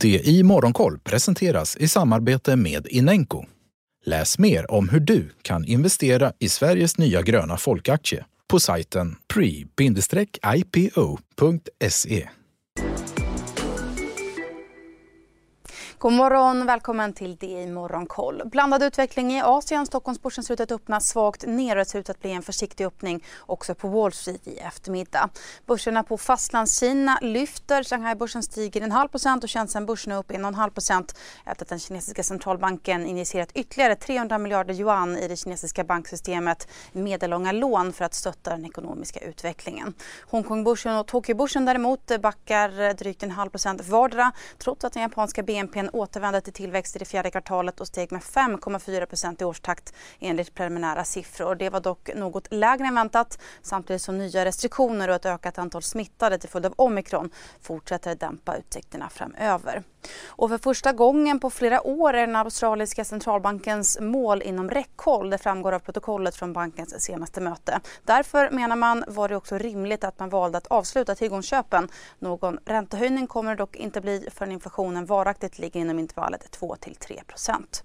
Det i Morgonkoll presenteras i samarbete med Inenco. Läs mer om hur du kan investera i Sveriges nya gröna folkaktie på sajten pre-ipo.se. God morgon, välkommen till DI Morgonkoll. Blandad utveckling i Asien. Stockholmsbörsen ser ut att öppna svagt ner och det ser ut att bli en försiktig öppning också på Wall Street i eftermiddag. Börserna på Fastlandskina lyfter. Shanghai-börsen stiger en halv procent och Shenzhen-börsen är upp 1,5 procent efter att den kinesiska centralbanken injicerat ytterligare 300 miljarder yuan i det kinesiska banksystemet medellånga lån för att stötta den ekonomiska utvecklingen. Hongkongbörsen och Tokyobörsen däremot backar drygt en halv procent vardera trots att den japanska Återvände till tillväxt i det fjärde kvartalet och steg med 5,4 i årstakt enligt preliminära siffror. Det var dock något lägre än väntat samtidigt som nya restriktioner och ett ökat antal smittade till följd av omikron fortsätter dämpa utsikterna framöver. Och för första gången på flera år är den australiska centralbankens mål inom räckhåll. Det framgår av protokollet från bankens senaste möte. Därför menar man var det också rimligt att man valde att avsluta tillgångsköpen. Någon räntehöjning kommer det dock inte bli förrän inflationen varaktigt ligger inom intervallet 2 till 3 procent.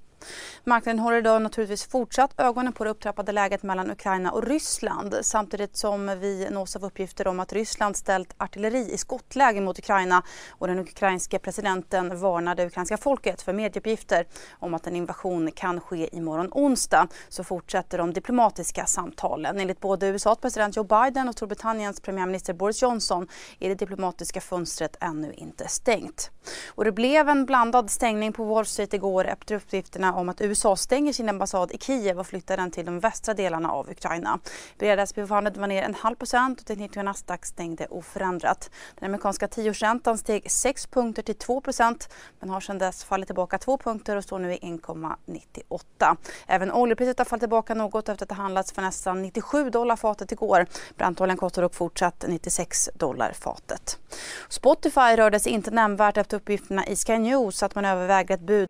Marknaden håller idag naturligtvis fortsatt ögonen på det upptrappade läget mellan Ukraina och Ryssland samtidigt som vi nås av uppgifter om att Ryssland ställt artilleri i skottläge mot Ukraina och den ukrainske presidenten varnar det ukrainska folket för medieuppgifter om att en invasion kan ske imorgon onsdag så fortsätter de diplomatiska samtalen. Enligt både USAs president Joe Biden och Storbritanniens premiärminister Boris Johnson är det diplomatiska fönstret ännu inte stängt. Och det blev en blandad stängning på Wall Street igår efter uppgifterna om att USA stänger sin ambassad i Kiev och flyttar den till de västra delarna av Ukraina. Bredasbefallet var ner en halv procent och tekniska Nasdaq stängde oförändrat. Den amerikanska tioårsräntan steg 6 punkter till 2 procent men har sedan dess fallit tillbaka 2 punkter och står nu i 1,98. Även oljepriset har fallit tillbaka något efter att det handlats för nästan 97 dollar fatet igår. Brantoljan kostar dock fortsatt 96 dollar fatet. Spotify rörde sig inte nämnvärt efter uppgifterna i Sky News att man överväger ett bud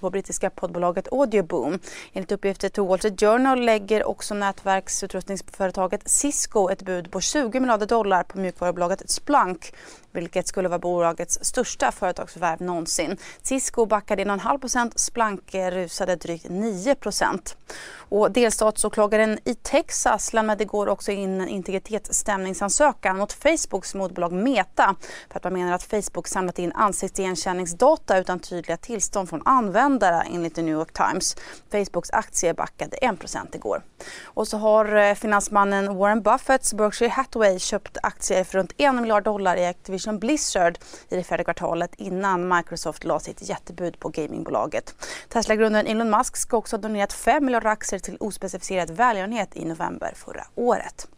På brittiska poddbolaget Audioboom. Enligt uppgifter till Wall Street Journal lägger också nätverksutrustningsföretaget Cisco ett bud på 20 miljarder dollar på mjukvarubolaget Splunk vilket skulle vara bolagets största företagsförvärv någonsin. Cisco backade 1,5 Splunk rusade drygt 9. Och delstatsåklagaren i Texas lämnade igår också in en integritetsstämningsansökan mot Facebooks moderbolag Meta för att man menar att Facebook samlat in ansiktsigenkänningsdata utan tydliga tillstånd från användare enligt The New York Times. Facebooks aktie backade 1 igår. Och så har eh, finansmannen Warren Buffetts Berkshire Hathaway köpt aktier för runt 1 miljard dollar i Activision Activision Blizzard i det fjärde kvartalet innan Microsoft la sitt jättebud på gamingbolaget. Tesla-grundaren Elon Musk ska också ha donerat 5 miljarder aktier till ospecificerad välgörenhet i november förra året.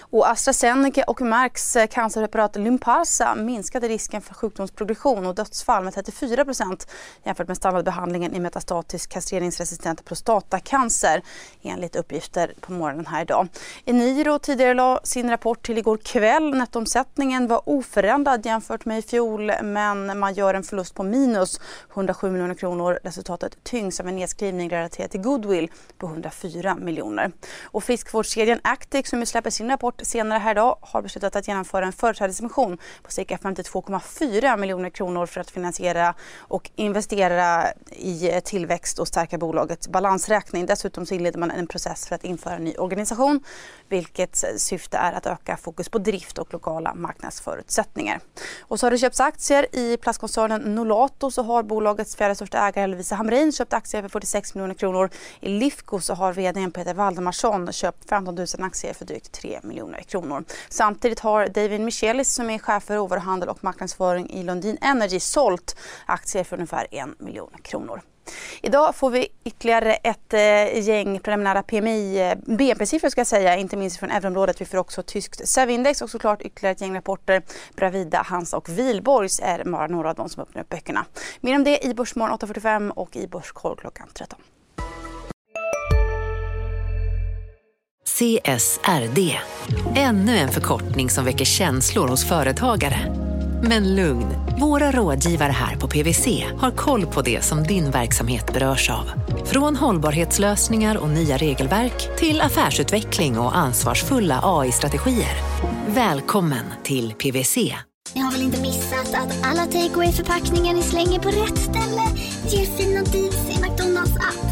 Och AstraZeneca och Mercks eh, cancerpreparat Lymparsa minskade risken för sjukdomsprogression och dödsfall med 34% jämfört med standardbehandlingen i metastatisk kastreringsresistent prostatacancer enligt uppgifter på morgonen här idag. Eniro tidigare la sin rapport till igår kväll. Nettoomsättningen var oförändrad jämfört med i fjol men man gör en förlust på minus 107 miljoner kronor. Resultatet tyngs av en nedskrivning relaterad till goodwill på 104 miljoner. Och friskvårdskedjan Actic som släpper sin rapport senare här idag har beslutat att genomföra en företrädesemission på cirka 52,4 miljoner kronor för att finansiera och investera i tillväxt och stärka bolagets balansräkning. Dessutom så inleder man en process för att införa en ny organisation vilket syfte är att öka fokus på drift och lokala marknadsförutsättningar. Och så har det köpts aktier i plastkoncernen Nolato så har bolagets fjärde största ägare Lovisa Hamrin köpt aktier för 46 miljoner kronor. I Lifco så har vd Peter Valdemarsson köpt 15 000 aktier för drygt 3 miljoner kronor. Samtidigt har David Michelis som är chef för råvaruhandel och marknadsföring i Lundin Energy sålt aktier för ungefär 1 miljon kronor. Idag får vi ytterligare ett eh, gäng preliminära PMI, eh, BNP-siffror ska jag säga, inte minst från euroområdet. Vi får också tyskt SEV-index och såklart ytterligare ett gäng rapporter. Bravida, Hansa och Vilborgs är bara några av de som öppnar upp böckerna. Mer om det i Börsmorgon 8.45 och i Börskoll klockan 13. CSRD. Ännu en förkortning som väcker känslor hos företagare. Men lugn, våra rådgivare här på PWC har koll på det som din verksamhet berörs av. Från hållbarhetslösningar och nya regelverk till affärsutveckling och ansvarsfulla AI-strategier. Välkommen till PWC. Ni har väl inte missat att alla takeaway förpackningar ni slänger på rätt ställe ger fina deals i McDonalds app.